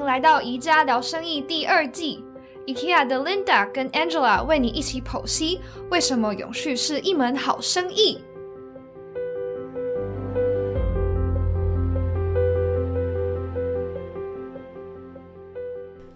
迎来到宜家聊生意第二季。IKEA 的 Linda 跟 Angela 为你一起剖析为什么永续是一门好生意。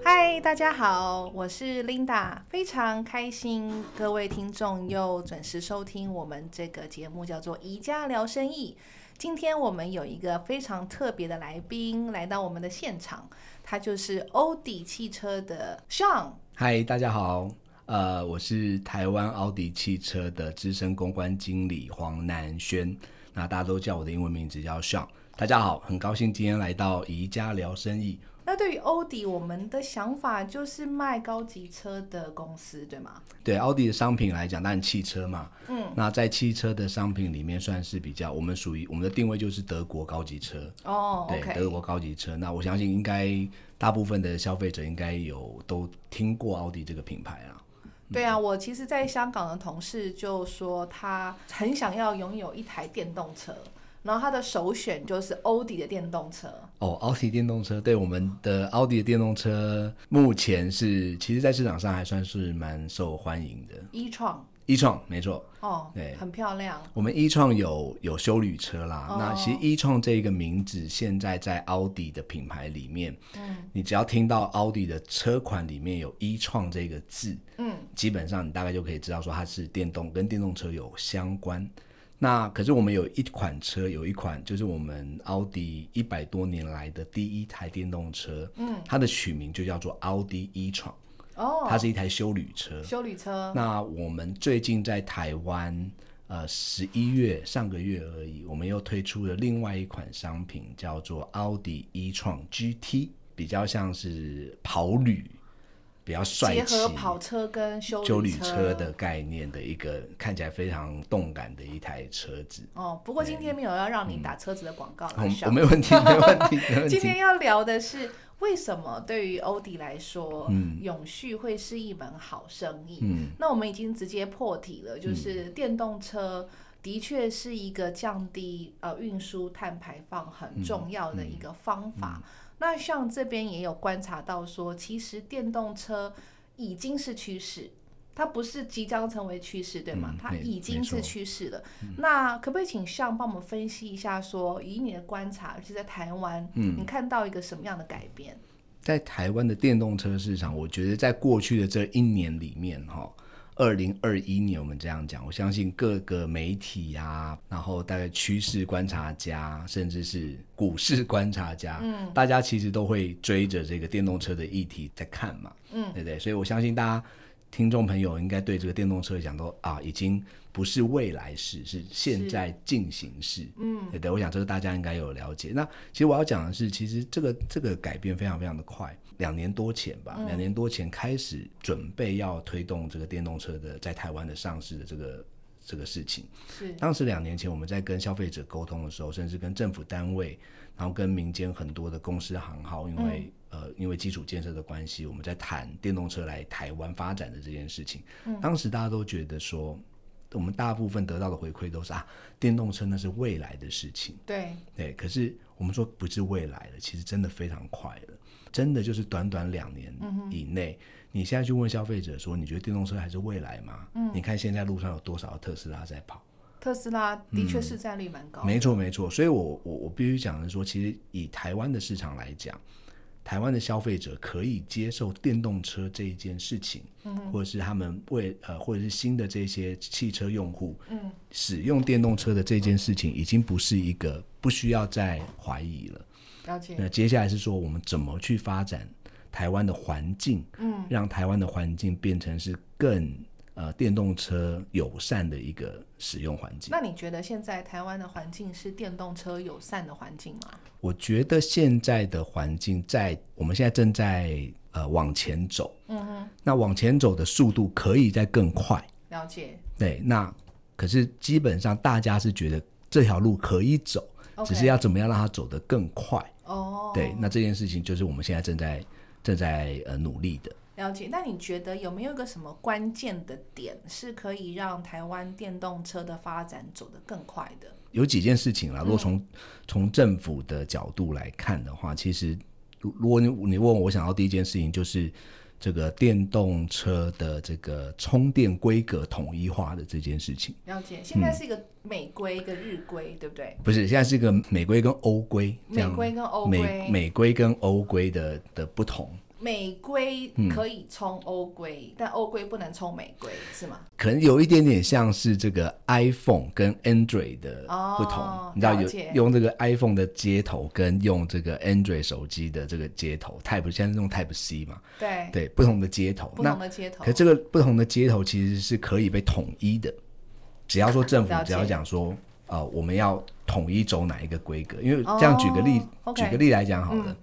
嗨，大家好，我是 Linda，非常开心各位听众又准时收听我们这个节目，叫做《宜家聊生意》。今天我们有一个非常特别的来宾来到我们的现场，他就是欧迪汽车的 Sean。嗨，大家好，呃，我是台湾奥迪汽车的资深公关经理黄南轩，那大家都叫我的英文名字叫 Sean。大家好，很高兴今天来到宜家聊生意。那对于欧迪，我们的想法就是卖高级车的公司，对吗？对，奥迪的商品来讲，当然汽车嘛，嗯，那在汽车的商品里面算是比较，我们属于我们的定位就是德国高级车哦，对，德国高级车。那我相信应该大部分的消费者应该有都听过奥迪这个品牌啊。对啊，我其实在香港的同事就说他很想要拥有一台电动车。然后它的首选就是奥迪的电动车。哦，奥迪电动车，对我们的奥迪的电动车目前是，其实，在市场上还算是蛮受欢迎的。一创，一创没错。哦，对，很漂亮。我们一创有有修旅车啦，那其实一创这个名字现在在奥迪的品牌里面，嗯，你只要听到奥迪的车款里面有一创这个字，嗯，基本上你大概就可以知道说它是电动，跟电动车有相关。那可是我们有一款车，有一款就是我们奥迪一百多年来的第一台电动车，嗯，它的取名就叫做奥迪 e 创，哦，它是一台修旅车，修旅车。那我们最近在台湾，呃，十一月上个月而已，我们又推出了另外一款商品，叫做奥迪 e 创 GT，比较像是跑旅。比较帅气，结合跑车跟修旅车。的概念的一个看起来非常动感的一台车子。哦，不过今天没有要让你打车子的广告，我 没问题，没问题。今天要聊的是为什么对于欧迪来说，永续会是一门好生意。嗯，那我们已经直接破题了，就是电动车的确是一个降低呃运输碳排放很重要的一个方法。那像这边也有观察到说，其实电动车已经是趋势，它不是即将成为趋势，对吗？它已经是趋势了。那可不可以请向帮我们分析一下，说以你的观察，就在台湾，嗯，你看到一个什么样的改变？在台湾的电动车市场，我觉得在过去的这一年里面，哈。二零二一年，我们这样讲，我相信各个媒体呀，然后大概趋势观察家，甚至是股市观察家，嗯，大家其实都会追着这个电动车的议题在看嘛，嗯，对不对？所以我相信大家听众朋友应该对这个电动车讲都啊，已经不是未来式，是现在进行式，嗯，对对？我想这个大家应该有了解。那其实我要讲的是，其实这个这个改变非常非常的快。两年多前吧，两年多前开始准备要推动这个电动车的在台湾的上市的这个这个事情。是当时两年前我们在跟消费者沟通的时候，甚至跟政府单位，然后跟民间很多的公司行号，因为呃因为基础建设的关系，我们在谈电动车来台湾发展的这件事情。嗯当时大家都觉得说，我们大部分得到的回馈都是啊，电动车那是未来的事情。对对，可是我们说不是未来的，其实真的非常快了。真的就是短短两年以内，你现在去问消费者说，你觉得电动车还是未来吗？嗯，你看现在路上有多少特斯拉在跑？特斯拉的确市占率蛮高。没错没错，所以我我我必须讲的说，其实以台湾的市场来讲，台湾的消费者可以接受电动车这一件事情，嗯，或者是他们为呃或者是新的这些汽车用户，嗯，使用电动车的这件事情，已经不是一个不需要再怀疑了。那接下来是说，我们怎么去发展台湾的环境，嗯，让台湾的环境变成是更呃电动车友善的一个使用环境。那你觉得现在台湾的环境是电动车友善的环境吗？我觉得现在的环境在我们现在正在呃往前走，嗯哼，那往前走的速度可以再更快。了解。对，那可是基本上大家是觉得这条路可以走，只是要怎么样让它走得更快。哦，对，那这件事情就是我们现在正在正在呃努力的。了解，那你觉得有没有一个什么关键的点是可以让台湾电动车的发展走得更快的？有几件事情啦，如果从从政府的角度来看的话，其实如果你你问我，我想到第一件事情就是这个电动车的这个充电规格统一化的这件事情。了解，现在是一个美规，一个日规，对不对？不是，现在是一个美规跟欧规，美规跟欧规，美美规跟欧规的的不同。美规可以充欧规，但欧规不能充美规，是吗？可能有一点点像是这个 iPhone 跟 Android 的不同，你知道有用这个 iPhone 的接头跟用这个 Android 手机的这个接头，Type 现在用 Type C 嘛？对。对，不同的接头，不同的接头。可这个不同的接头其实是可以被统一的，只要说政府 只要讲说，呃，我们要统一走哪一个规格，因为这样举个例，举个例来讲好了。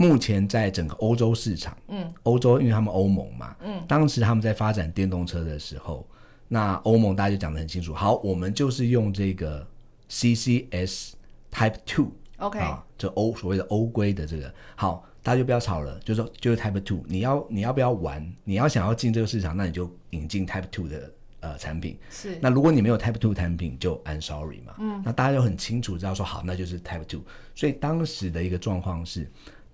目前在整个欧洲市场，嗯，欧洲因为他们欧盟嘛，嗯，当时他们在发展电动车的时候，那欧盟大家就讲得很清楚，好，我们就是用这个 CCS Type Two，OK，啊，这欧所谓的欧规的这个，好，大家就不要吵了，就说就是 Type Two，你要你要不要玩？你要想要进这个市场，那你就引进 Type Two 的呃产品，是，那如果你没有 Type Two 产品，就 I'm sorry 嘛，嗯，那大家就很清楚知道说好，那就是 Type Two，所以当时的一个状况是。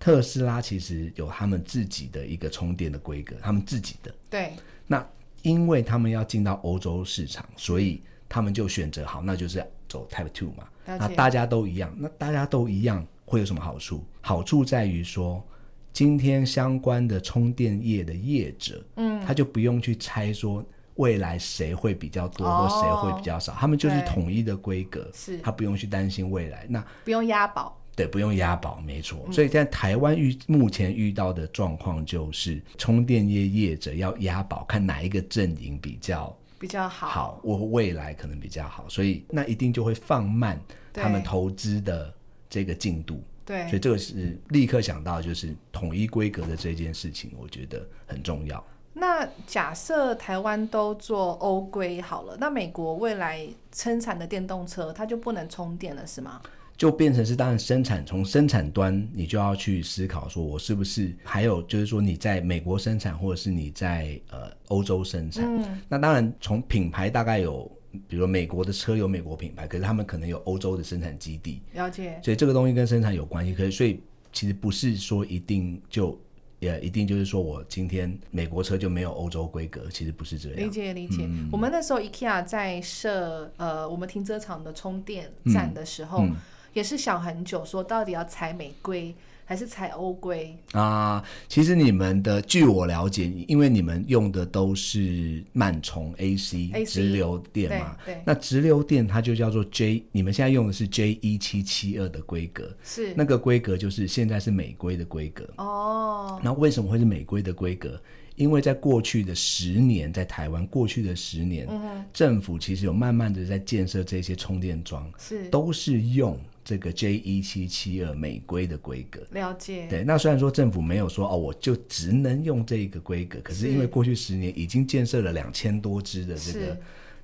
特斯拉其实有他们自己的一个充电的规格，他们自己的。对。那因为他们要进到欧洲市场，所以他们就选择好，那就是走 Type Two 嘛。那大家都一样，那大家都一样会有什么好处？好处在于说，今天相关的充电业的业者，嗯，他就不用去猜说未来谁会比较多或谁会比较少，他们就是统一的规格，是，他不用去担心未来，那不用押宝。对，不用押宝，没错。所以在台湾遇目前遇到的状况就是，充电业业者要押宝，看哪一个阵营比较比较好，好，我未来可能比较好，所以那一定就会放慢他们投资的这个进度。对，所以这个是立刻想到就是统一规格的这件事情，我觉得很重要。那假设台湾都做欧规好了，那美国未来生产的电动车它就不能充电了，是吗？就变成是，当然生产从生产端，你就要去思考，说我是不是还有就是说你在美国生产，或者是你在呃欧洲生产。嗯。那当然从品牌大概有，比如美国的车有美国品牌，可是他们可能有欧洲的生产基地。了解。所以这个东西跟生产有关系，可是所以其实不是说一定就也一定就是说我今天美国车就没有欧洲规格，其实不是这样。理解理解。我们那时候 IKEA 在设呃我们停车场的充电站的时候。也是想很久，说到底要采美规还是采欧规啊？其实你们的，据我了解，因为你们用的都是慢充 AC 直流电嘛，对，那直流电它就叫做 J，你们现在用的是 J 一七七二的规格，是那个规格就是现在是美规的规格哦。那为什么会是美规的规格？因为在过去的十年，在台湾过去的十年，政府其实有慢慢的在建设这些充电桩，是都是用。这个 J 一七七二美规的规格，了解。对，那虽然说政府没有说哦，我就只能用这个规格，可是因为过去十年已经建设了两千多支的这个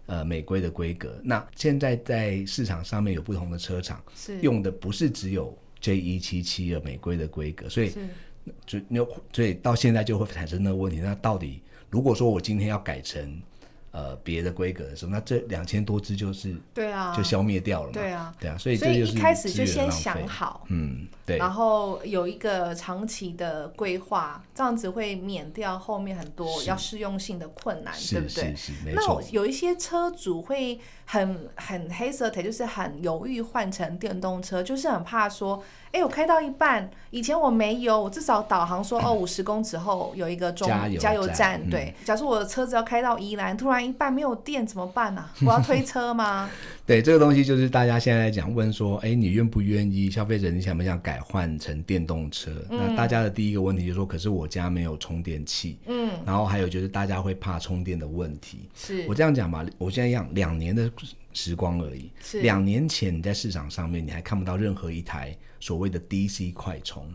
呃美规的规格，那现在在市场上面有不同的车厂是用的不是只有 J 一七七二美规的规格，所以就有所以到现在就会产生那个问题，那到底如果说我今天要改成。呃，别的规格的时候，那这两千多只就是对啊，就消灭掉了嘛。对啊，对啊，所以所以一开始就先想好，嗯，对，然后有一个长期的规划，这样子会免掉后面很多要适用性的困难，对不对？是是没错。那有一些车主会很很 hesitate，就是很犹豫换成电动车，就是很怕说。哎，我开到一半，以前我没油，我至少导航说哦，五十公尺后有一个中加油站。对，假设我的车子要开到宜兰，突然一半没有电怎么办呢？我要推车吗？对，这个东西就是大家现在讲问说，哎，你愿不愿意？消费者你想不想改换成电动车？那大家的第一个问题就是说，可是我家没有充电器。嗯。然后还有就是大家会怕充电的问题。是我这样讲吧，我现在样两年的时光而已。是两年前你在市场上面你还看不到任何一台。所谓的 DC 快充，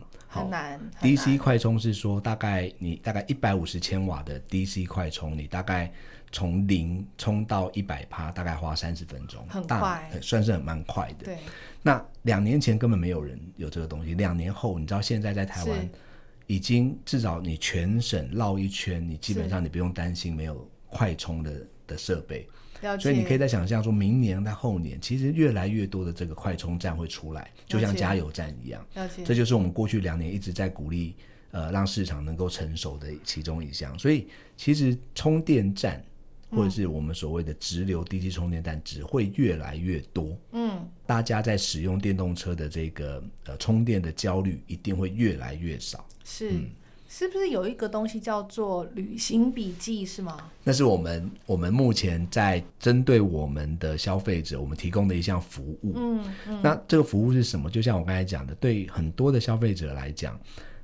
很难。DC 快充是说，大概你大概一百五十千瓦的 DC 快充，你大概从零充到一百趴，大概花三十分钟，很快，算是很蛮快的。对。那两年前根本没有人有这个东西，两年后，你知道现在在台湾已经至少你全省绕一圈，你基本上你不用担心没有快充的的设备。所以你可以在想象说，明年在后年，其实越来越多的这个快充站会出来，就像加油站一样。这就是我们过去两年一直在鼓励，呃，让市场能够成熟的其中一项。所以其实充电站或者是我们所谓的直流 DC 充电站只会越来越多。嗯，大家在使用电动车的这个呃充电的焦虑一定会越来越少。是。是不是有一个东西叫做旅行笔记是吗？那是我们我们目前在针对我们的消费者，我们提供的一项服务。嗯嗯。那这个服务是什么？就像我刚才讲的，对很多的消费者来讲，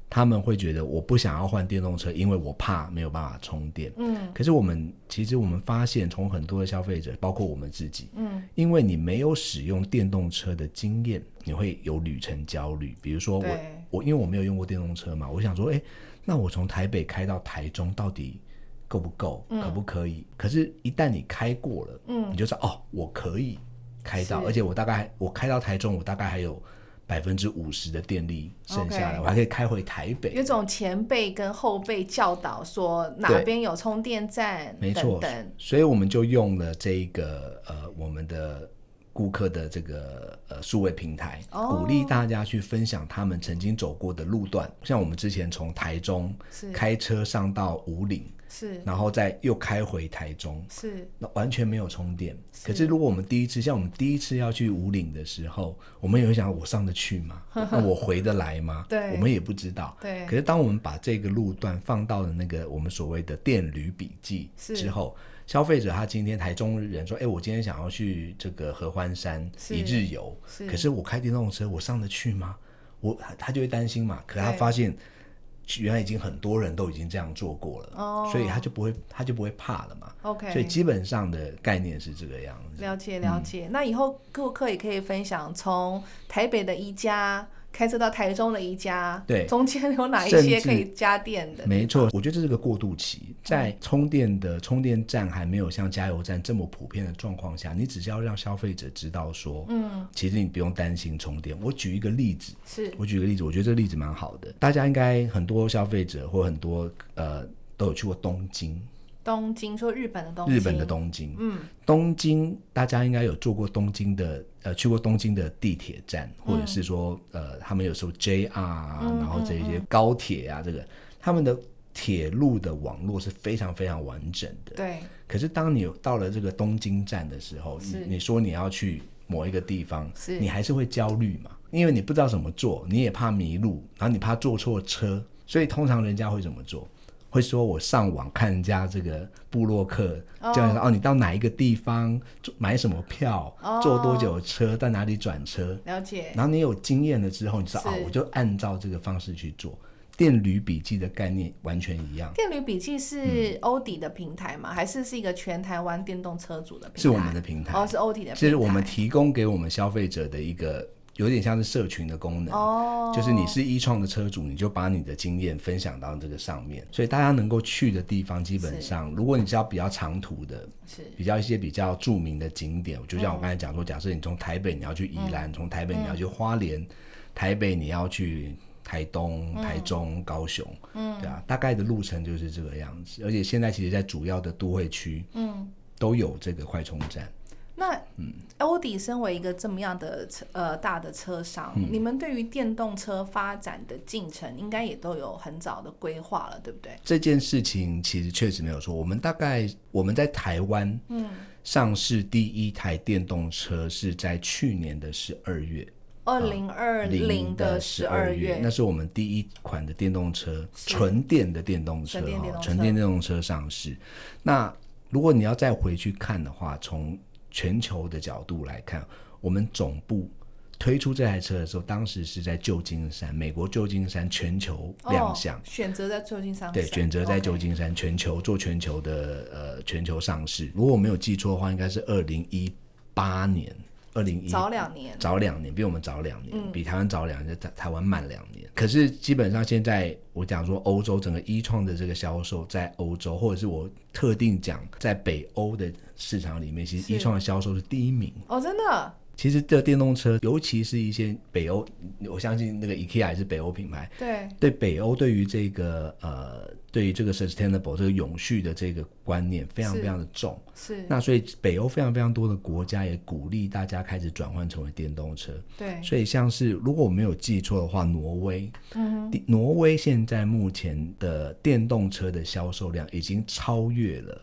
他们会觉得我不想要换电动车，因为我怕没有办法充电。嗯。可是我们其实我们发现，从很多的消费者，包括我们自己，嗯，因为你没有使用电动车的经验，你会有旅程焦虑。比如说我我因为我没有用过电动车嘛，我想说，哎。那我从台北开到台中到底够不够？可不可以？可是，一旦你开过了，嗯，你就知道哦，我可以开到，而且我大概我开到台中，我大概还有百分之五十的电力剩下来，我还可以开回台北。有种前辈跟后辈教导说哪边有充电站，没错，所以我们就用了这个呃我们的。顾客的这个呃数位平台，鼓励大家去分享他们曾经走过的路段。像我们之前从台中开车上到五岭，是，然后再又开回台中，是，那完全没有充电。可是如果我们第一次，像我们第一次要去五岭的时候，我们也会想：我上得去吗？那我回得来吗？对，我们也不知道。对。可是当我们把这个路段放到了那个我们所谓的电驴笔记之后。消费者他今天台中人说：“哎，我今天想要去这个合欢山一日游，可是我开电动车，我上得去吗？我他就会担心嘛。可他发现原来已经很多人都已经这样做过了，所以他就不会他就不会怕了嘛。OK，所以基本上的概念是这个样子。了解了解，那以后顾客也可以分享从台北的一家。开车到台中的一家，对，中间有哪一些可以加电的？没错，我觉得这是个过渡期，在充电的充电站还没有像加油站这么普遍的状况下，你只是要让消费者知道说，嗯，其实你不用担心充电。我举一个例子，是我举个例子，我觉得这个例子蛮好的，大家应该很多消费者或很多呃都有去过东京。东京说日本的东京，日本的东京，嗯，东京大家应该有坐过东京的，呃，去过东京的地铁站，或者是说，呃，他们有时候 JR 啊，然后这些高铁啊，这个他们的铁路的网络是非常非常完整的。对。可是当你到了这个东京站的时候，你你说你要去某一个地方，你还是会焦虑嘛？因为你不知道怎么做，你也怕迷路，然后你怕坐错车，所以通常人家会怎么做？会说，我上网看人家这个布洛克，叫你说哦，你到哪一个地方买什么票，坐多久车，在哪里转车，了解。然后你有经验了之后，你说哦，我就按照这个方式去做。电驴笔记的概念完全一样。电驴笔记是欧迪的平台吗？还是是一个全台湾电动车主的平台？是我们的平台，哦，是欧迪的。其实我们提供给我们消费者的一个。有点像是社群的功能，哦，就是你是一创的车主，你就把你的经验分享到这个上面，所以大家能够去的地方，基本上，如果你是要比较长途的，是。比较一些比较著名的景点，就像我刚才讲说，假设你从台北你要去宜兰，从台北你要去花莲，台北你要去台东、台中、高雄，嗯，对啊，大概的路程就是这个样子。而且现在其实，在主要的都会区，嗯，都有这个快充站。那，嗯，欧迪身为一个这么样的车呃大的车商，你们对于电动车发展的进程，应该也都有很早的规划了，对不对？这件事情其实确实没有错。我们大概我们在台湾，嗯，上市第一台电动车是在去年的十二月，二零二零的十二月，那是我们第一款的电动车，纯电的电动车，纯电电动车上市。那如果你要再回去看的话，从全球的角度来看，我们总部推出这台车的时候，当时是在旧金山，美国旧金山全球亮相，选择在旧金山，对，选择在旧金山全球做全球的呃全球上市。如果我没有记错的话，应该是二零一八年。二零一早两年，早两年比我们早两年，比台湾早两年，台台湾慢两年。可是基本上现在我讲说，欧洲整个一创的这个销售在欧洲，或者是我特定讲在北欧的市场里面，其实一创的销售是第一名。哦，真的。其实这电动车，尤其是一些北欧，我相信那个 IKEA 是北欧品牌，对对北欧对于这个呃，对于这个 sustainable 这个永续的这个观念非常非常的重。是。那所以北欧非常非常多的国家也鼓励大家开始转换成为电动车。对。所以像是如果我没有记错的话，挪威，嗯，挪威现在目前的电动车的销售量已经超越了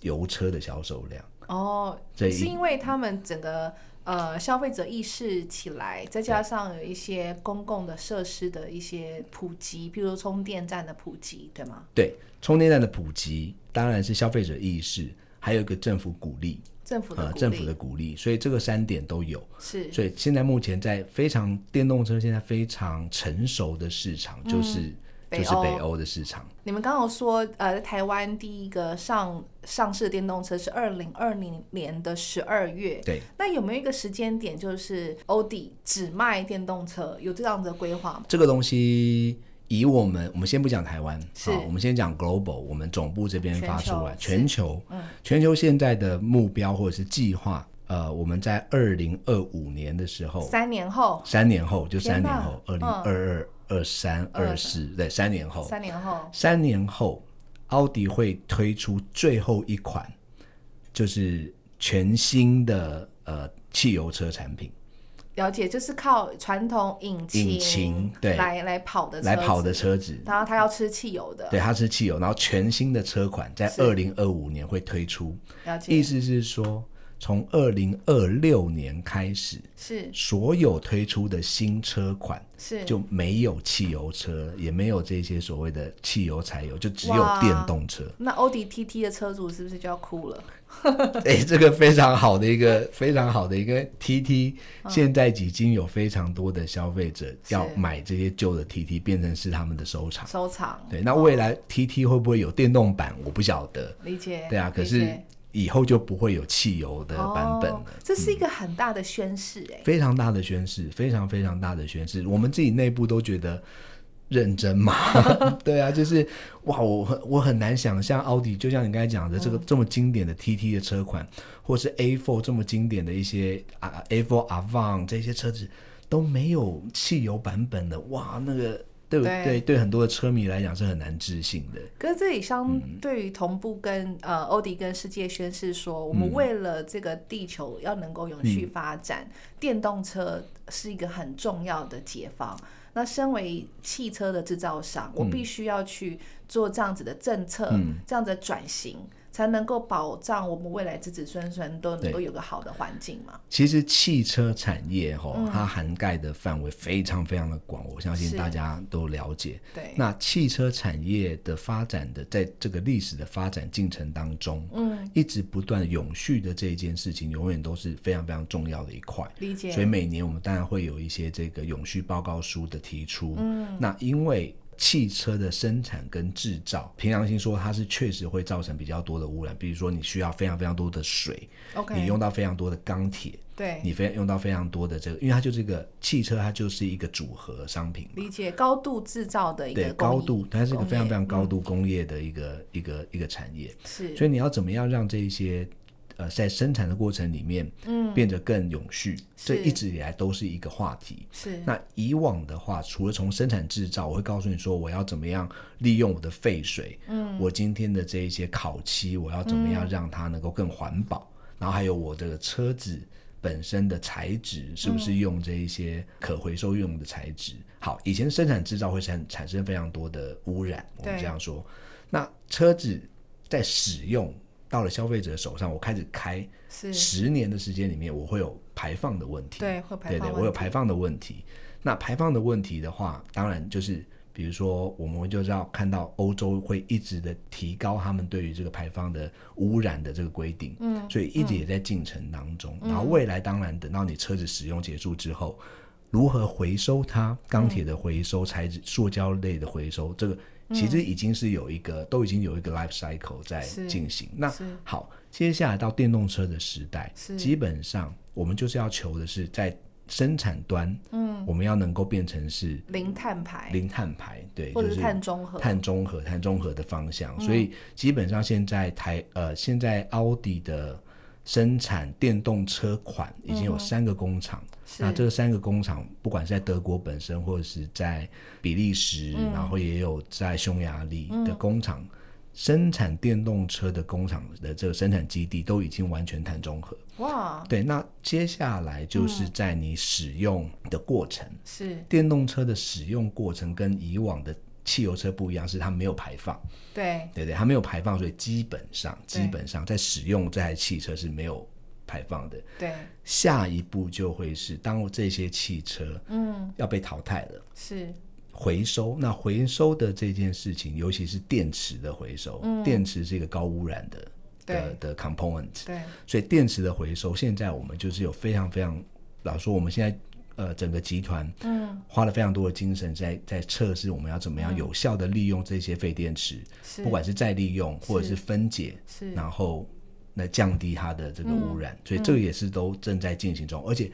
油车的销售量。哦，是因为他们整个。呃，消费者意识起来，再加上有一些公共的设施的一些普及，譬如充电站的普及，对吗？对，充电站的普及当然是消费者意识，还有一个政府鼓励，政府的政府的鼓励，所以这个三点都有。是，所以现在目前在非常电动车现在非常成熟的市场，就是。就是北欧的市场。你们刚刚说，呃，台湾第一个上上市的电动车是二零二零年的十二月。对。那有没有一个时间点，就是欧迪只卖电动车，有这样的规划吗？这个东西，以我们我们先不讲台湾，好，我们先讲 global，我们总部这边发出来，全球，嗯，全球现在的目标或者是计划，呃，我们在二零二五年的时候，三年后，三年后就三年后，二零二二。二三二四，对，三年后，三年后，三年后，奥迪会推出最后一款，就是全新的呃汽油车产品。了解，就是靠传统引擎引擎对。来来跑的来跑的车子，然后它要吃汽油的，对，它吃汽油，然后全新的车款在二零二五年会推出。了解，意思是说。从二零二六年开始，是所有推出的新车款是就没有汽油车，也没有这些所谓的汽油柴油，就只有电动车。那奥迪 TT 的车主是不是就要哭了？哎，这个非常好的一个非常好的一个 TT，现在已经有非常多的消费者要买这些旧的 TT，变成是他们的收藏。收藏。对，那未来 TT 会不会有电动版？我不晓得。理解。对啊，可是。以后就不会有汽油的版本了，这是一个很大的宣示，哎，非常大的宣誓，非常非常大的宣誓。我们自己内部都觉得认真嘛，对啊，就是哇，我我很难想象奥迪，就像你刚才讲的这个这么经典的 TT 的车款，或是 A4 这么经典的一些啊 A4 Avant 这些车子都没有汽油版本的，哇，那个。对对对，很多的车迷来讲是很难置信的。可是这里相对于同步跟呃欧迪跟世界宣示说，我们为了这个地球要能够永续发展，电动车是一个很重要的解放。那身为汽车的制造商，我必须要去做这样子的政策，这样的转型。才能够保障我们未来子子孙孙都能够有个好的环境嘛？其实汽车产业哈，它涵盖的范围非常非常的广，我相信大家都了解。对，那汽车产业的发展的在这个历史的发展进程当中，嗯，一直不断永续的这一件事情，永远都是非常非常重要的一块。理解。所以每年我们当然会有一些这个永续报告书的提出。嗯，那因为。汽车的生产跟制造，凭良心说，它是确实会造成比较多的污染。比如说，你需要非常非常多的水，OK，你用到非常多的钢铁，对，你非用到非常多的这个，因为它就是一个汽车，它就是一个组合商品。理解，高度制造的一个对高度，它是一个非常非常高度工业的一个一个一个产业。是，所以你要怎么样让这些？呃，在生产的过程里面，嗯，变得更永续，这一直以来都是一个话题。是。那以往的话，除了从生产制造，我会告诉你说，我要怎么样利用我的废水，嗯，我今天的这一些烤漆，我要怎么样让它能够更环保？然后还有我这个车子本身的材质，是不是用这一些可回收用的材质？好，以前生产制造会产产生非常多的污染，我们这样说。那车子在使用。到了消费者手上，我开始开，十年的时间里面，我会有排放的问题。对，会排放。对对，我有排放的问题。那排放的问题的话，当然就是，比如说，我们就是要看到欧洲会一直的提高他们对于这个排放的污染的这个规定。嗯。所以一直也在进程当中。然后未来当然等到你车子使用结束之后，如何回收它？钢铁的回收材质、塑胶类的回收，这个。其实已经是有一个，都已经有一个 life cycle 在进行。那好，接下来到电动车的时代，基本上我们就是要求的是在生产端，嗯，我们要能够变成是零碳排，零碳排，对，或者是碳中和，碳中和，碳中和的方向。所以基本上现在台呃，现在奥迪的生产电动车款已经有三个工厂。那这三个工厂，不管是在德国本身，或者是在比利时，然后也有在匈牙利的工厂，生产电动车的工厂的这个生产基地都已经完全碳中和。哇！对，那接下来就是在你使用的过程，是电动车的使用过程跟以往的汽油车不一样，是它没有排放。对，对对，它没有排放，所以基本上基本上在使用这台汽车是没有。排放的，对，下一步就会是当这些汽车，嗯，要被淘汰了，是。回收。那回收的这件事情，尤其是电池的回收，电池是一个高污染的的的 component，对，所以电池的回收，现在我们就是有非常非常，老说我们现在呃整个集团，嗯，花了非常多的精神在在测试我们要怎么样有效的利用这些废电池，不管是再利用或者是分解，是，然后。来降低它的这个污染，所以这个也是都正在进行中。而且，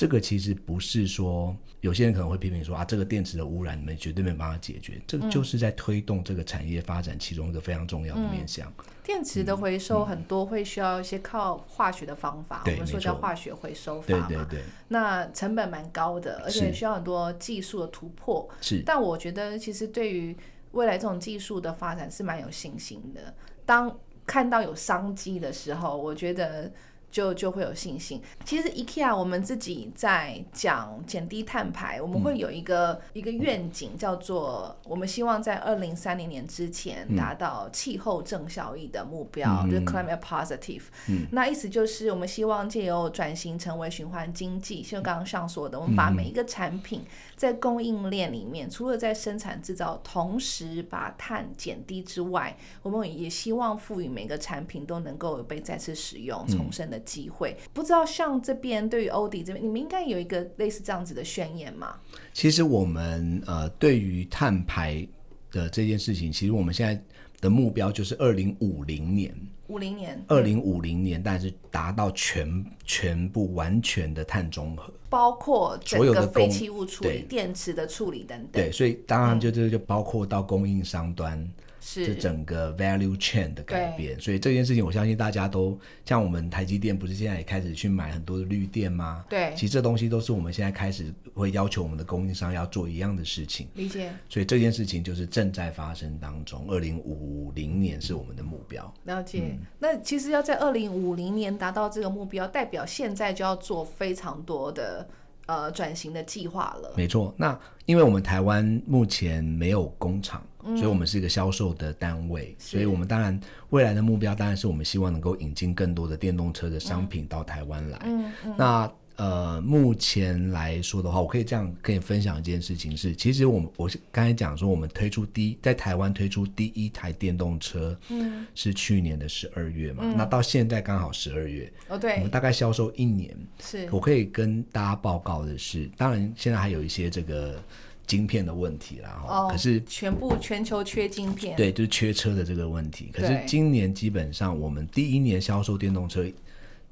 这个其实不是说有些人可能会批评说啊，这个电池的污染你们绝对没办法解决。这个就是在推动这个产业发展其中一个非常重要的面向。电池的回收很多会需要一些靠化学的方法，我们说叫化学回收法嘛。对对对。那成本蛮高的，而且需要很多技术的突破。是。但我觉得其实对于未来这种技术的发展是蛮有信心的。当看到有商机的时候，我觉得。就就会有信心。其实 IKEA 我们自己在讲减低碳排，我们会有一个一个愿景，叫做我们希望在二零三零年之前达到气候正效益的目标，就是 climate positive。嗯那意思就是我们希望借由转型成为循环经济，像刚刚上说的，我们把每一个产品在供应链里面，除了在生产制造，同时把碳减低之外，我们也希望赋予每个产品都能够被再次使用、重生的。机会不知道像这边对于欧迪这边，你们应该有一个类似这样子的宣言吗？其实我们呃，对于碳排的这件事情，其实我们现在的目标就是二零五零年，五零年，二零五零年，但是达到全全部完全的碳中和，包括所有的废弃物处理、电池的处理等等。对，所以当然就这个就包括到供应商端。是整个 value chain 的改变，所以这件事情我相信大家都像我们台积电，不是现在也开始去买很多的绿电吗？对，其实这东西都是我们现在开始会要求我们的供应商要做一样的事情。理解。所以这件事情就是正在发生当中，二零五零年是我们的目标。了解。那其实要在二零五零年达到这个目标，代表现在就要做非常多的。呃，转型的计划了。没错，那因为我们台湾目前没有工厂，所以我们是一个销售的单位，所以我们当然未来的目标当然是我们希望能够引进更多的电动车的商品到台湾来。嗯嗯。那呃，目前来说的话，我可以这样跟你分享一件事情是，其实我们我是刚才讲说，我们推出第一在台湾推出第一台电动车，嗯，是去年的十二月嘛，那到现在刚好十二月，哦对，我们大概销售一年，是。我可以跟大家报告的是，当然现在还有一些这个晶片的问题啦，哦，可是全部全球缺晶片，对，就是缺车的这个问题，可是今年基本上我们第一年销售电动车。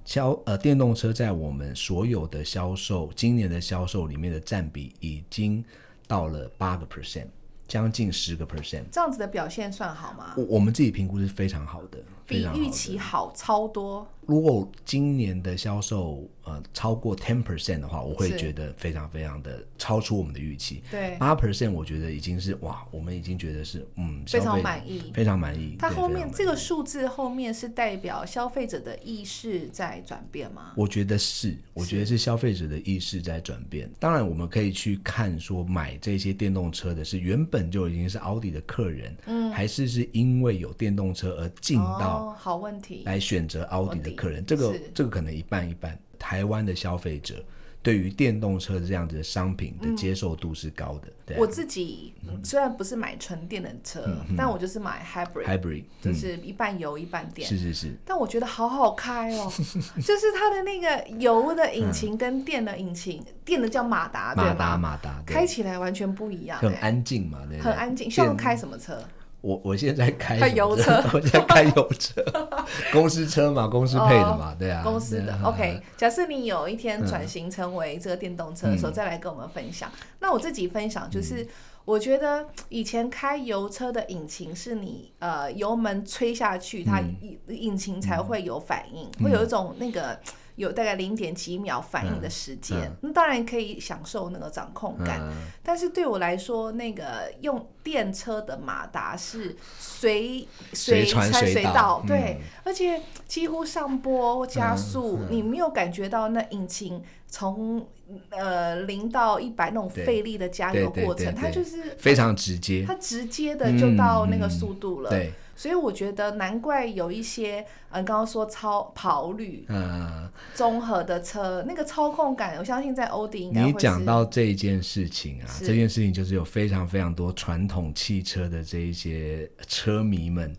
销呃电动车在我们所有的销售，今年的销售里面的占比已经到了八个 percent，将近十个 percent。这样子的表现算好吗？我我们自己评估是非常好的。比预期好超多。如果今年的销售呃超过 ten percent 的话，我会觉得非常非常的超出我们的预期。对，八 percent 我觉得已经是哇，我们已经觉得是嗯非常满意，非常满意。它后面这个数字后面是代表消费者的意识在转变吗？我觉得是，我觉得是消费者的意识在转变。当然，我们可以去看说买这些电动车的是原本就已经是奥迪的客人，嗯，还是是因为有电动车而进到。好问题，来选择奥迪的客人，这个这个可能一半一半。台湾的消费者对于电动车这样子的商品的接受度是高的。我自己虽然不是买纯电的车，但我就是买 hybrid，hybrid 就是一半油一半电。是是是。但我觉得好好开哦，就是它的那个油的引擎跟电的引擎，电的叫马达，马达马达，开起来完全不一样，很安静嘛，很安静。像开什么车？我我现在开开油车，我现在开油车，公司车嘛，公司配的嘛，对啊，公司的。OK，假设你有一天转型成为这个电动车的时候，再来跟我们分享。那我自己分享就是，我觉得以前开油车的引擎是你呃油门吹下去，它引引擎才会有反应，会有一种那个。有大概零点几秒反应的时间，那当然可以享受那个掌控感。但是对我来说，那个用电车的马达是随随传随到，对，而且几乎上坡加速，你没有感觉到那引擎从呃零到一百那种费力的加油过程，它就是非常直接，它直接的就到那个速度了。对。所以我觉得难怪有一些，嗯，刚刚说超跑旅，嗯，综合的车，那个操控感，我相信在欧迪应该你讲到这一件事情啊，这件事情就是有非常非常多传统汽车的这一些车迷们，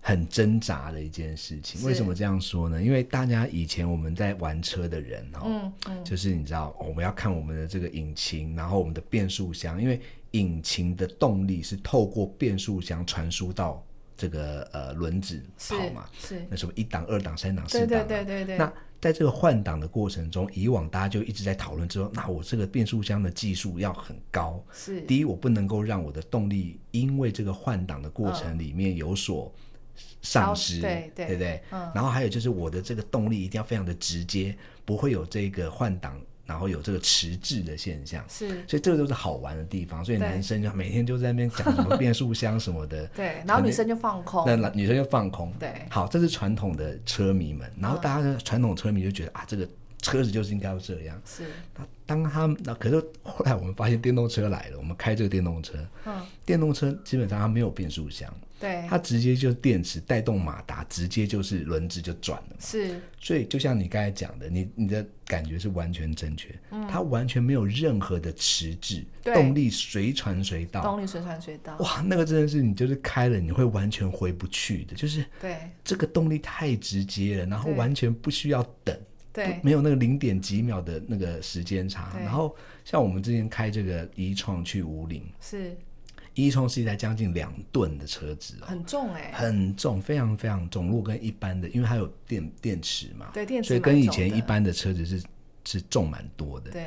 很挣扎的一件事情。为什么这样说呢？因为大家以前我们在玩车的人，哦，就是你知道，我们要看我们的这个引擎，然后我们的变速箱，因为引擎的动力是透过变速箱传输到。这个呃轮子跑嘛，是那什么一档、二档、三档、四档，对对对对对。那在这个换挡的过程中，以往大家就一直在讨论，之后那我这个变速箱的技术要很高。是，第一，我不能够让我的动力因为这个换挡的过程里面有所丧失，对对对。然后还有就是我的这个动力一定要非常的直接，不会有这个换挡。然后有这个迟滞的现象，是，所以这个都是好玩的地方。所以男生就每天就在那边讲什么变速箱什么的，对。然后女生就放空，那女生就放空，对。好，这是传统的车迷们。然后大家的传统车迷就觉得啊，这个车子就是应该要这样。是。那当他那可是后来我们发现电动车来了，我们开这个电动车，嗯，电动车基本上它没有变速箱。对，它直接就是电池带动马达，直接就是轮子就转了。是，所以就像你刚才讲的，你你的感觉是完全正确。嗯，它完全没有任何的迟滞，动力随传随到。动力随传随到。哇，那个真的是你就是开了，你会完全回不去的。就是对这个动力太直接了，然后完全不需要等，对，没有那个零点几秒的那个时间差。然后像我们之前开这个一创去五岭，是。一冲是一台将近两吨的车子，很重哎，很重，非常非常重。如果跟一般的，因为它有电电池嘛，对电池，所以跟以前一般的车子是是重蛮多的。对，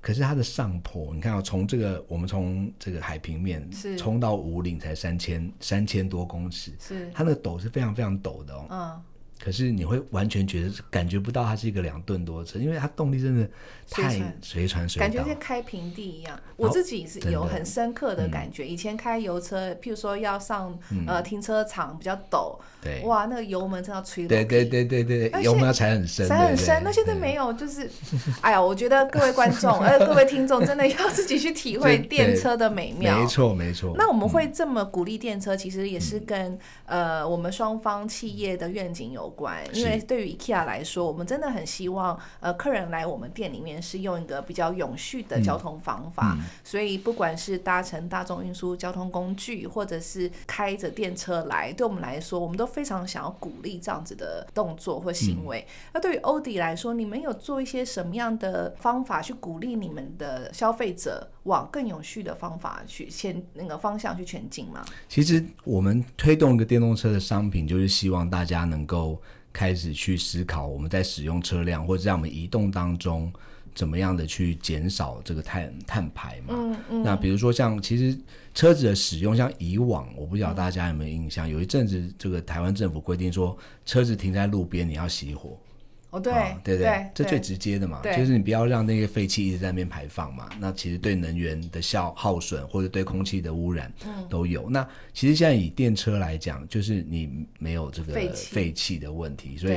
可是它的上坡，你看啊，从这个我们从这个海平面冲到五岭才三千三千多公尺，是它那个陡是非常非常陡的哦。嗯。可是你会完全觉得感觉不到它是一个两吨多车，因为它动力真的太随传随到，感觉像开平地一样。我自己是有很深刻的感觉。以前开油车，譬如说要上呃停车场比较陡，对，哇，那个油门真的吹对对对对对，油门要踩很深，踩很深。那现在没有，就是 哎呀，我觉得各位观众 呃各位听众真的要自己去体会 电车的美妙。没错没错。那我们会这么鼓励电车，其实也是跟呃我们双方企业的愿景有。关，因为对于 IKEA 来说，我们真的很希望，呃，客人来我们店里面是用一个比较永续的交通方法。所以，不管是搭乘大众运输交通工具，或者是开着电车来，对我们来说，我们都非常想要鼓励这样子的动作或行为。那对于欧迪来说，你们有做一些什么样的方法去鼓励你们的消费者往更有序的方法去前那个方向去前进嘛？其实，我们推动一个电动车的商品，就是希望大家能够。开始去思考我们在使用车辆或者在我们移动当中，怎么样的去减少这个碳碳排嘛？嗯嗯。那比如说像其实车子的使用，像以往我不晓得大家有没有印象，有一阵子这个台湾政府规定说，车子停在路边你要熄火。哦，对对对，这最直接的嘛，就是你不要让那个废气一直在那边排放嘛。那其实对能源的消耗损或者对空气的污染都有。那其实现在以电车来讲，就是你没有这个废气的问题，所以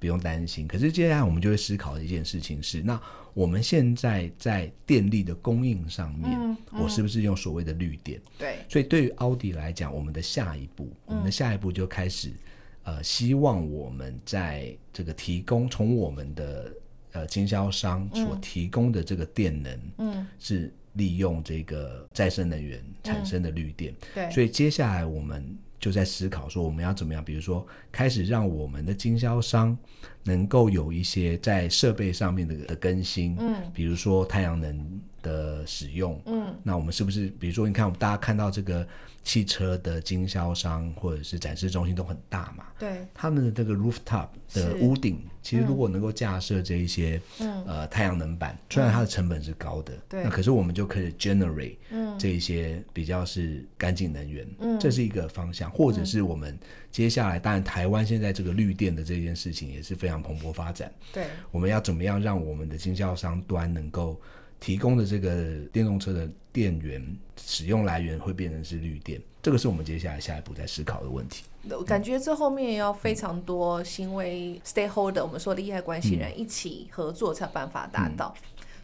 不用担心。可是接下来我们就会思考的一件事情是，那我们现在在电力的供应上面，我是不是用所谓的绿电？对。所以对于奥迪来讲，我们的下一步，我们的下一步就开始。呃，希望我们在这个提供从我们的呃经销商所提供的这个电能，嗯，是利用这个再生能源产生的绿电。对，所以接下来我们就在思考说，我们要怎么样？比如说，开始让我们的经销商能够有一些在设备上面的的更新，嗯，比如说太阳能的使用，嗯，那我们是不是比如说，你看我们大家看到这个汽车的经销商或者是展示中心都很大嘛？对，他们的这个 rooftop 的屋顶，其实如果能够架设这一些，嗯，呃，太阳能板，虽然它的成本是高的，对，那可是我们就可以 generate，嗯，这一些比较是干净能源，嗯，这是一个方向，或者是我们接下来，当然台湾现在这个绿电的这件事情也是非常蓬勃发展，对，我们要怎么样让我们的经销商端能够。提供的这个电动车的电源使用来源会变成是绿电，这个是我们接下来下一步在思考的问题。感觉这后面要非常多行为 stakeholder，我们说利害关系人一起合作才有办法达到。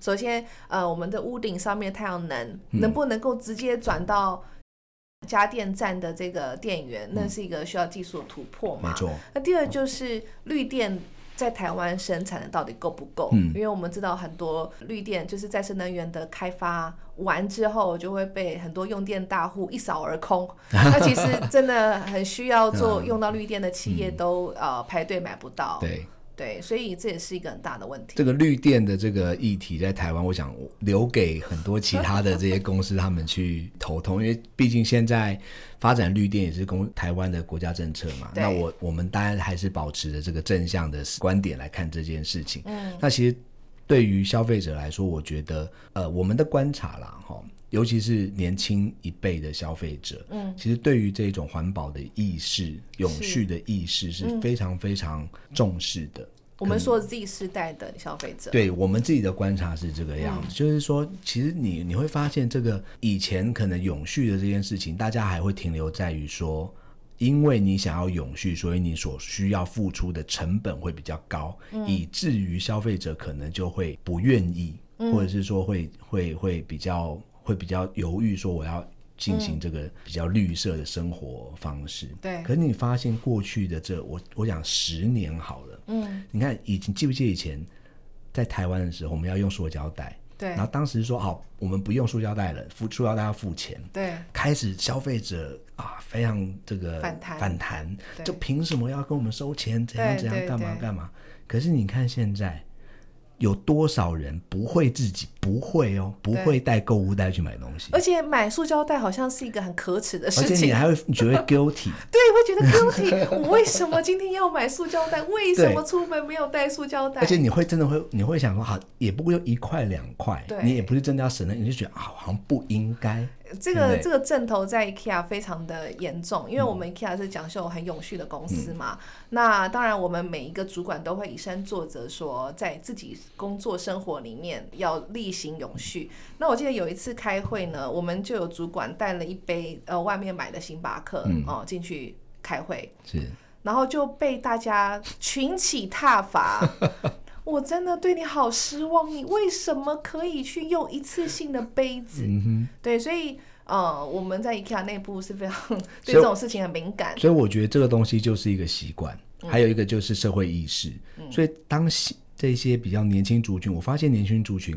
首先，呃，我们的屋顶上面太阳能能不能够直接转到家电站的这个电源，那是一个需要技术突破嘛？没错。那第二就是绿电。在台湾生产的到底够不够？嗯，因为我们知道很多绿电就是再生能源的开发完之后，就会被很多用电大户一扫而空。那其实真的很需要做用到绿电的企业都呃排队买不到。对。对，所以这也是一个很大的问题。这个绿电的这个议题在台湾，我想留给很多其他的这些公司他们去头痛，因为毕竟现在发展绿电也是公台湾的国家政策嘛。那我我们当然还是保持着这个正向的观点来看这件事情。嗯，那其实对于消费者来说，我觉得呃，我们的观察啦，哈。尤其是年轻一辈的消费者，嗯，其实对于这种环保的意识、永续的意识是非常非常重视的。我们说 Z 世代的消费者，对我们自己的观察是这个样子，就是说，其实你你会发现，这个以前可能永续的这件事情，大家还会停留在于说，因为你想要永续，所以你所需要付出的成本会比较高，以至于消费者可能就会不愿意，或者是说会会会比较。会比较犹豫，说我要进行这个比较绿色的生活方式。对，可是你发现过去的这我我讲十年好了，嗯，你看以前记不记得以前在台湾的时候，我们要用塑胶袋，对，然后当时说好，我们不用塑胶袋了，付塑胶袋要付钱，对，开始消费者啊非常这个反弹，反弹，就凭什么要跟我们收钱？怎样怎样干嘛干嘛？可是你看现在。有多少人不会自己不会哦，不会带购物袋去买东西？而且买塑胶袋好像是一个很可耻的事情。而且你还会觉得 guilty，对，会觉得 guilty。我为什么今天要买塑胶袋？为什么出门没有带塑胶袋？而且你会真的会，你会想说，好，也不过就一块两块，你也不是真的要省的，你就觉得啊，好像不应该。这个这个阵头在 IKEA 非常的严重，因为我们 IKEA 是讲究很永续的公司嘛。那当然，我们每一个主管都会以身作则，说在自己工作生活里面要例行永续。那我记得有一次开会呢，我们就有主管带了一杯呃外面买的星巴克哦进去开会，是，然后就被大家群起挞伐。我真的对你好失望，你为什么可以去用一次性的杯子？对，所以呃，我们在 IKEA 内部是非常对这种事情很敏感。所以我觉得这个东西就是一个习惯，还有一个就是社会意识。所以当这些比较年轻族群，我发现年轻族群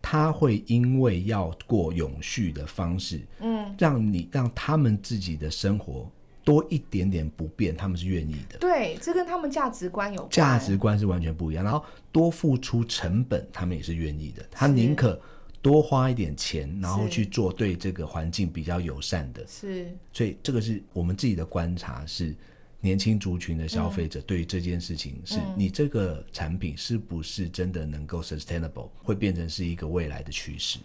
他会因为要过永续的方式，嗯，让你让他们自己的生活。多一点点不变，他们是愿意的。对，这跟他们价值观有关。价值观是完全不一样。然后多付出成本，他们也是愿意的。他宁可多花一点钱，然后去做对这个环境比较友善的。是。所以这个是我们自己的观察，是年轻族群的消费者对于这件事情，是你这个产品是不是真的能够 sustainable，会变成是一个未来的趋势。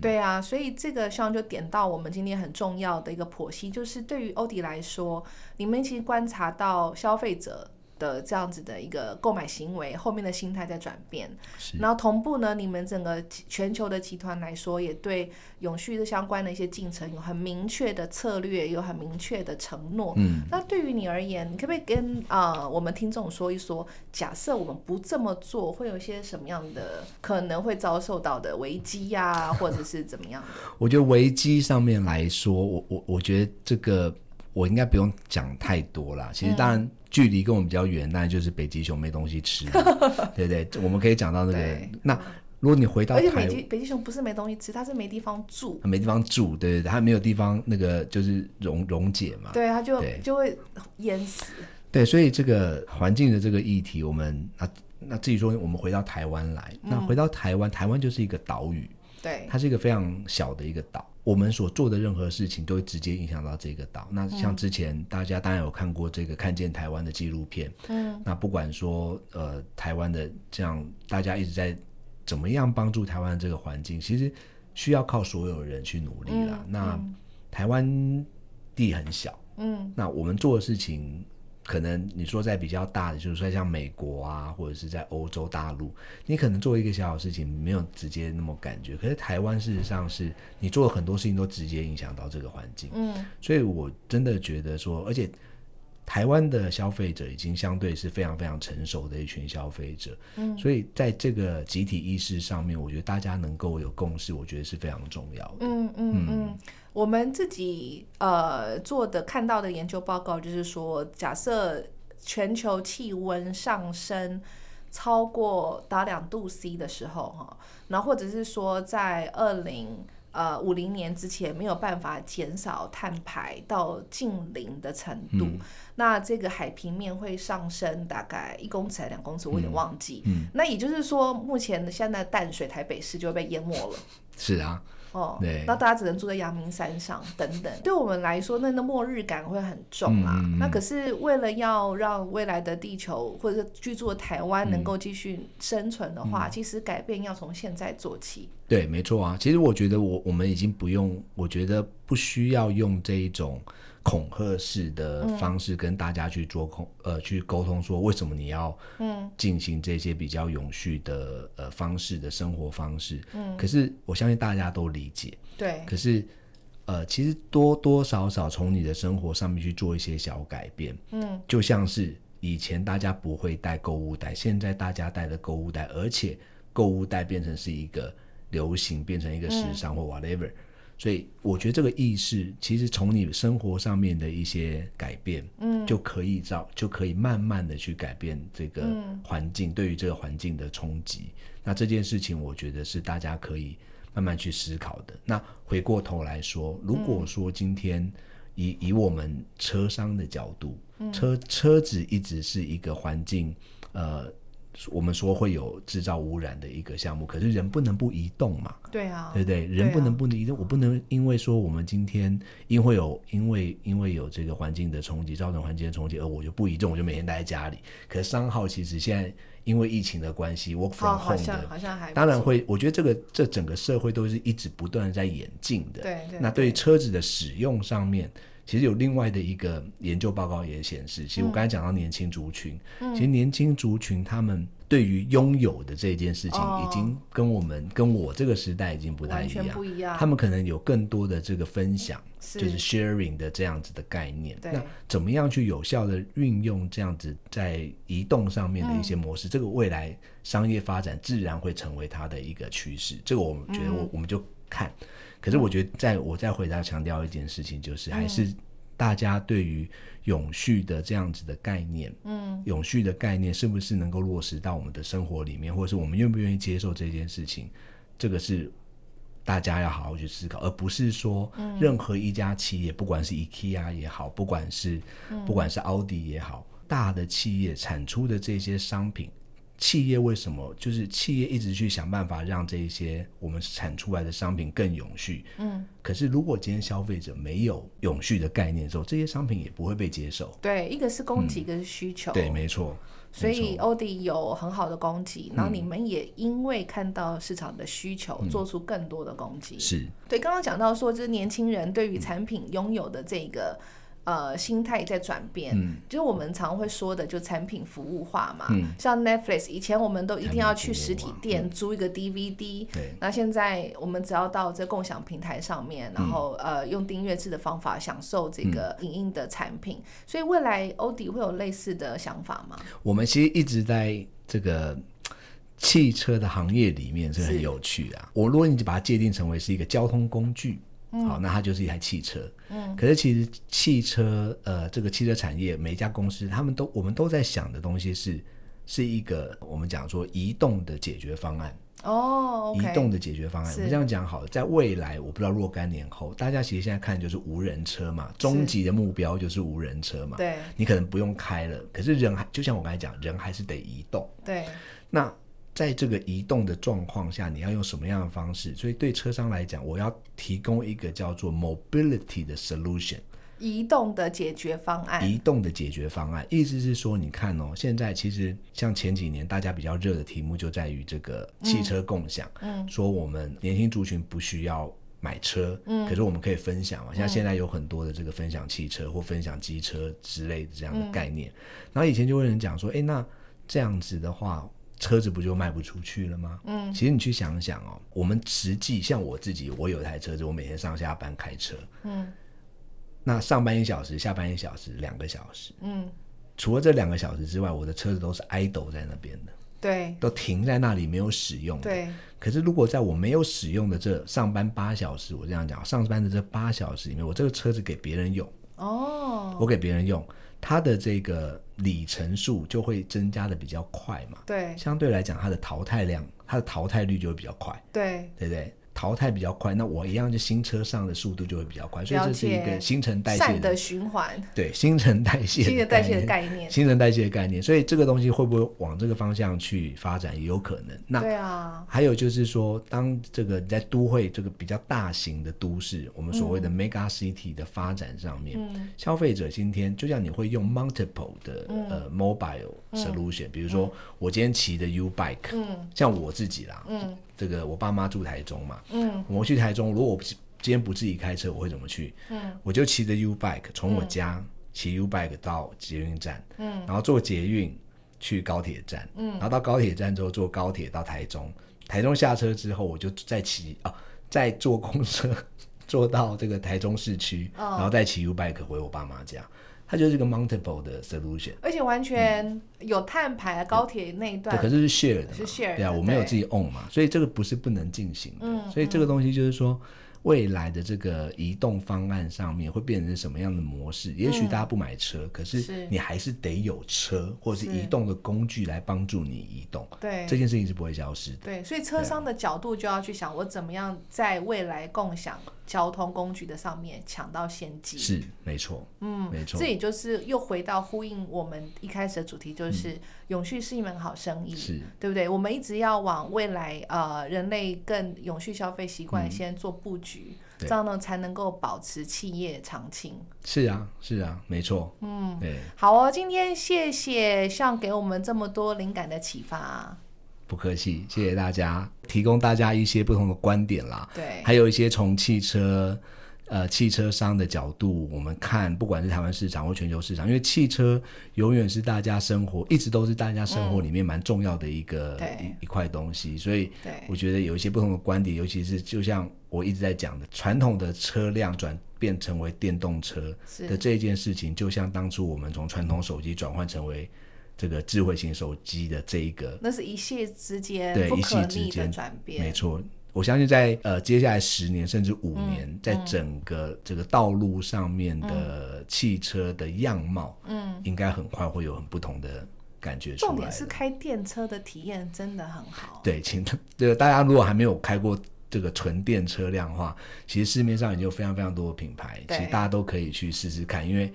对啊，所以这个像就点到我们今天很重要的一个剖析，就是对于欧迪来说，你们其实观察到消费者。的这样子的一个购买行为，后面的心态在转变，然后同步呢，你们整个全球的集团来说，也对永续的相关的一些进程有很明确的策略，有很明确的承诺。嗯，那对于你而言，你可不可以跟啊我们听众说一说，假设我们不这么做，会有一些什么样的可能会遭受到的危机呀，或者是怎么样的？我觉得危机上面来说，我我我觉得这个我应该不用讲太多啦。其实当然。距离跟我们比较远，那就是北极熊没东西吃，对不对？我们可以讲到那个。那如果你回到，而且北极北极熊不是没东西吃，它是没地方住，没地方住，对对对，它没有地方那个就是溶溶解嘛，对，它就就会淹死。对，所以这个环境的这个议题，我们那那至于说我们回到台湾来，那回到台湾，台湾就是一个岛屿，对，它是一个非常小的一个岛。我们所做的任何事情都会直接影响到这个岛。那像之前大家当然有看过这个《看见台湾》的纪录片，嗯，那不管说呃台湾的这样，大家一直在怎么样帮助台湾的这个环境，其实需要靠所有人去努力啦。那台湾地很小，嗯，那我们做的事情。可能你说在比较大的，就是说像美国啊，或者是在欧洲大陆，你可能做一个小小事情没有直接那么感觉。可是台湾事实上是你做了很多事情都直接影响到这个环境。嗯，所以我真的觉得说，而且台湾的消费者已经相对是非常非常成熟的一群消费者。嗯，所以在这个集体意识上面，我觉得大家能够有共识，我觉得是非常重要的。嗯嗯嗯。我们自己呃做的看到的研究报告就是说，假设全球气温上升超过达两度 C 的时候，哈，然后或者是说在二零呃五零年之前没有办法减少碳排到近零的程度，那这个海平面会上升大概一公尺还两公尺，我有点忘记。嗯，那也就是说，目前的现在淡水台北市就会被淹没了。是啊。哦，那大家只能住在阳明山上等等，对我们来说，那那末日感会很重啊。那可是为了要让未来的地球或者是居住的台湾能够继续生存的话，其实改变要从现在做起。对，没错啊。其实我觉得，我我们已经不用，我觉得不需要用这一种。恐吓式的方式跟大家去做恐呃去沟通，说为什么你要嗯进行这些比较永续的呃方式的生活方式？嗯，可是我相信大家都理解，对。可是呃，其实多多少少从你的生活上面去做一些小改变，嗯，就像是以前大家不会带购物袋，现在大家带了购物袋，而且购物袋变成是一个流行，变成一个时尚或 whatever。所以我觉得这个意识，其实从你生活上面的一些改变，嗯，就可以造，就可以慢慢的去改变这个环境，对于这个环境的冲击。那这件事情，我觉得是大家可以慢慢去思考的。那回过头来说，如果说今天以以我们车商的角度，车车子一直是一个环境，呃。我们说会有制造污染的一个项目，可是人不能不移动嘛？对啊，对不对？人不能不能移动，我不能因为说我们今天因为有因为因为有这个环境的冲击，造成环境的冲击，而我就不移动，我就每天待在家里。可是商号其实现在因为疫情的关系，我防控的，好像还当然会。我觉得这个这整个社会都是一直不断的在演进的。对，那对车子的使用上面。其实有另外的一个研究报告也显示，其实我刚才讲到年轻族群，其实年轻族群他们对于拥有的这件事情，已经跟我们跟我这个时代已经不太一样，不一样。他们可能有更多的这个分享，就是 sharing 的这样子的概念。那怎么样去有效的运用这样子在移动上面的一些模式？这个未来商业发展自然会成为它的一个趋势。这个我们觉得，我我们就看。可是我觉得，在我再回答强调一件事情，就是还是大家对于永续的这样子的概念，嗯，永续的概念是不是能够落实到我们的生活里面，或者是我们愿不愿意接受这件事情，这个是大家要好好去思考，而不是说任何一家企业，不管是 IKEA 也好，不管是不管是奥迪也好，大的企业产出的这些商品。企业为什么就是企业一直去想办法让这一些我们产出来的商品更永续？嗯，可是如果今天消费者没有永续的概念的时候，这些商品也不会被接受。对，一个是供给，一个是需求。对，没错。所以欧迪有很好的供给，然后你们也因为看到市场的需求，做出更多的供给。是对。刚刚讲到说，就是年轻人对于产品拥有的这个。呃，心态在转变，就是我们常会说的，就产品服务化嘛。嗯像 Netflix，以前我们都一定要去实体店租一个 DVD，那现在我们只要到这共享平台上面，然后呃用订阅制的方法享受这个影音的产品。所以未来欧迪会有类似的想法吗？我们其实一直在这个汽车的行业里面是很有趣的。我如果你把它界定成为是一个交通工具。好，那它就是一台汽车。嗯，可是其实汽车，呃，这个汽车产业每一家公司，他们都我们都在想的东西是，是一个我们讲说移动的解决方案。哦，移动的解决方案。我们这样讲好了，在未来，我不知道若干年后，大家其实现在看就是无人车嘛，终极的目标就是无人车嘛。对，你可能不用开了，可是人还就像我刚才讲，人还是得移动。对，那。在这个移动的状况下，你要用什么样的方式？所以对车商来讲，我要提供一个叫做 mobility 的 solution，移动的解决方案。移动的解决方案，意思是说，你看哦，现在其实像前几年大家比较热的题目就在于这个汽车共享，嗯，说我们年轻族群不需要买车，嗯，可是我们可以分享嘛，像现在有很多的这个分享汽车或分享机车之类的这样的概念。然后以前就会有人讲说，哎，那这样子的话。车子不就卖不出去了吗？嗯，其实你去想想哦，我们实际像我自己，我有台车子，我每天上下班开车，嗯，那上班一小时，下班一小时，两个小时，嗯，除了这两个小时之外，我的车子都是 idle 在那边的，对，都停在那里没有使用，对。可是如果在我没有使用的这上班八小时，我这样讲，上班的这八小时里面，我这个车子给别人用，哦，我给别人用。它的这个里程数就会增加的比较快嘛，对，相对来讲，它的淘汰量，它的淘汰率就会比较快，对，对不对？淘汰比较快，那我一样就新车上的速度就会比较快，所以这是一个新陈代谢的循环。对，新陈代谢、新陈代谢的概念，新陈代谢的概念。所以这个东西会不会往这个方向去发展，也有可能。那对啊，还有就是说，当这个在都会这个比较大型的都市，我们所谓的 mega city 的发展上面，消费者今天就像你会用 multiple 的呃 mobile solution，比如说我今天骑的 U bike，嗯，像我自己啦，嗯。这个我爸妈住台中嘛，嗯，我去台中，如果我今天不自己开车，我会怎么去？嗯，我就骑着 U bike 从我家骑 U bike 到捷运站，嗯，然后坐捷运去高铁站，嗯，然后到高铁站之后坐高铁到台中，台中下车之后我就再骑啊，再坐公车坐到这个台中市区，然后再骑 U bike 回我爸妈家。它就是一个 multiple 的 solution，而且完全有碳排，高铁那一段，可是是 share 的，是 share，对啊，我没有自己 own 嘛，所以这个不是不能进行的，所以这个东西就是说。未来的这个移动方案上面会变成什么样的模式？也许大家不买车，可是你还是得有车或者是移动的工具来帮助你移动。对，这件事情是不会消失的。对，所以车商的角度就要去想，我怎么样在未来共享交通工具的上面抢到先机。是，没错。嗯，没错。这也就是又回到呼应我们一开始的主题，就是永续是一门好生意，是对不对？我们一直要往未来呃人类更永续消费习惯先做布局。这样呢才能够保持企业长青。是啊，是啊，没错。嗯，对。好哦，今天谢谢像给我们这么多灵感的启发。不客气，谢谢大家，提供大家一些不同的观点啦。对，还有一些从汽车。呃，汽车商的角度，我们看，不管是台湾市场或全球市场，因为汽车永远是大家生活，一直都是大家生活里面蛮重要的一个一一块东西，所以我觉得有一些不同的观点，尤其是就像我一直在讲的，传统的车辆转变成为电动车的这件事情，就像当初我们从传统手机转换成为这个智慧型手机的这一个，那是一夕之间对一夕之间转变，没错。我相信在呃接下来十年甚至五年，在整个这个道路上面的汽车的样貌，嗯，应该很快会有很不同的感觉出来。重点是开电车的体验真的很好。对，请这个大家如果还没有开过这个纯电车辆的话，其实市面上已经有非常非常多的品牌，其实大家都可以去试试看，因为。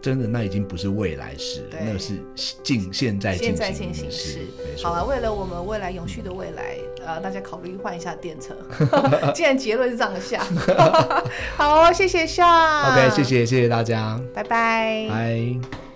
真的，那已经不是未来式，那是进现在进行式。好了，为了我们未来永续的未来，呃，大家考虑换一下电车。既然结论是这样下，好，谢谢夏 OK，谢谢，谢谢大家，拜拜，拜。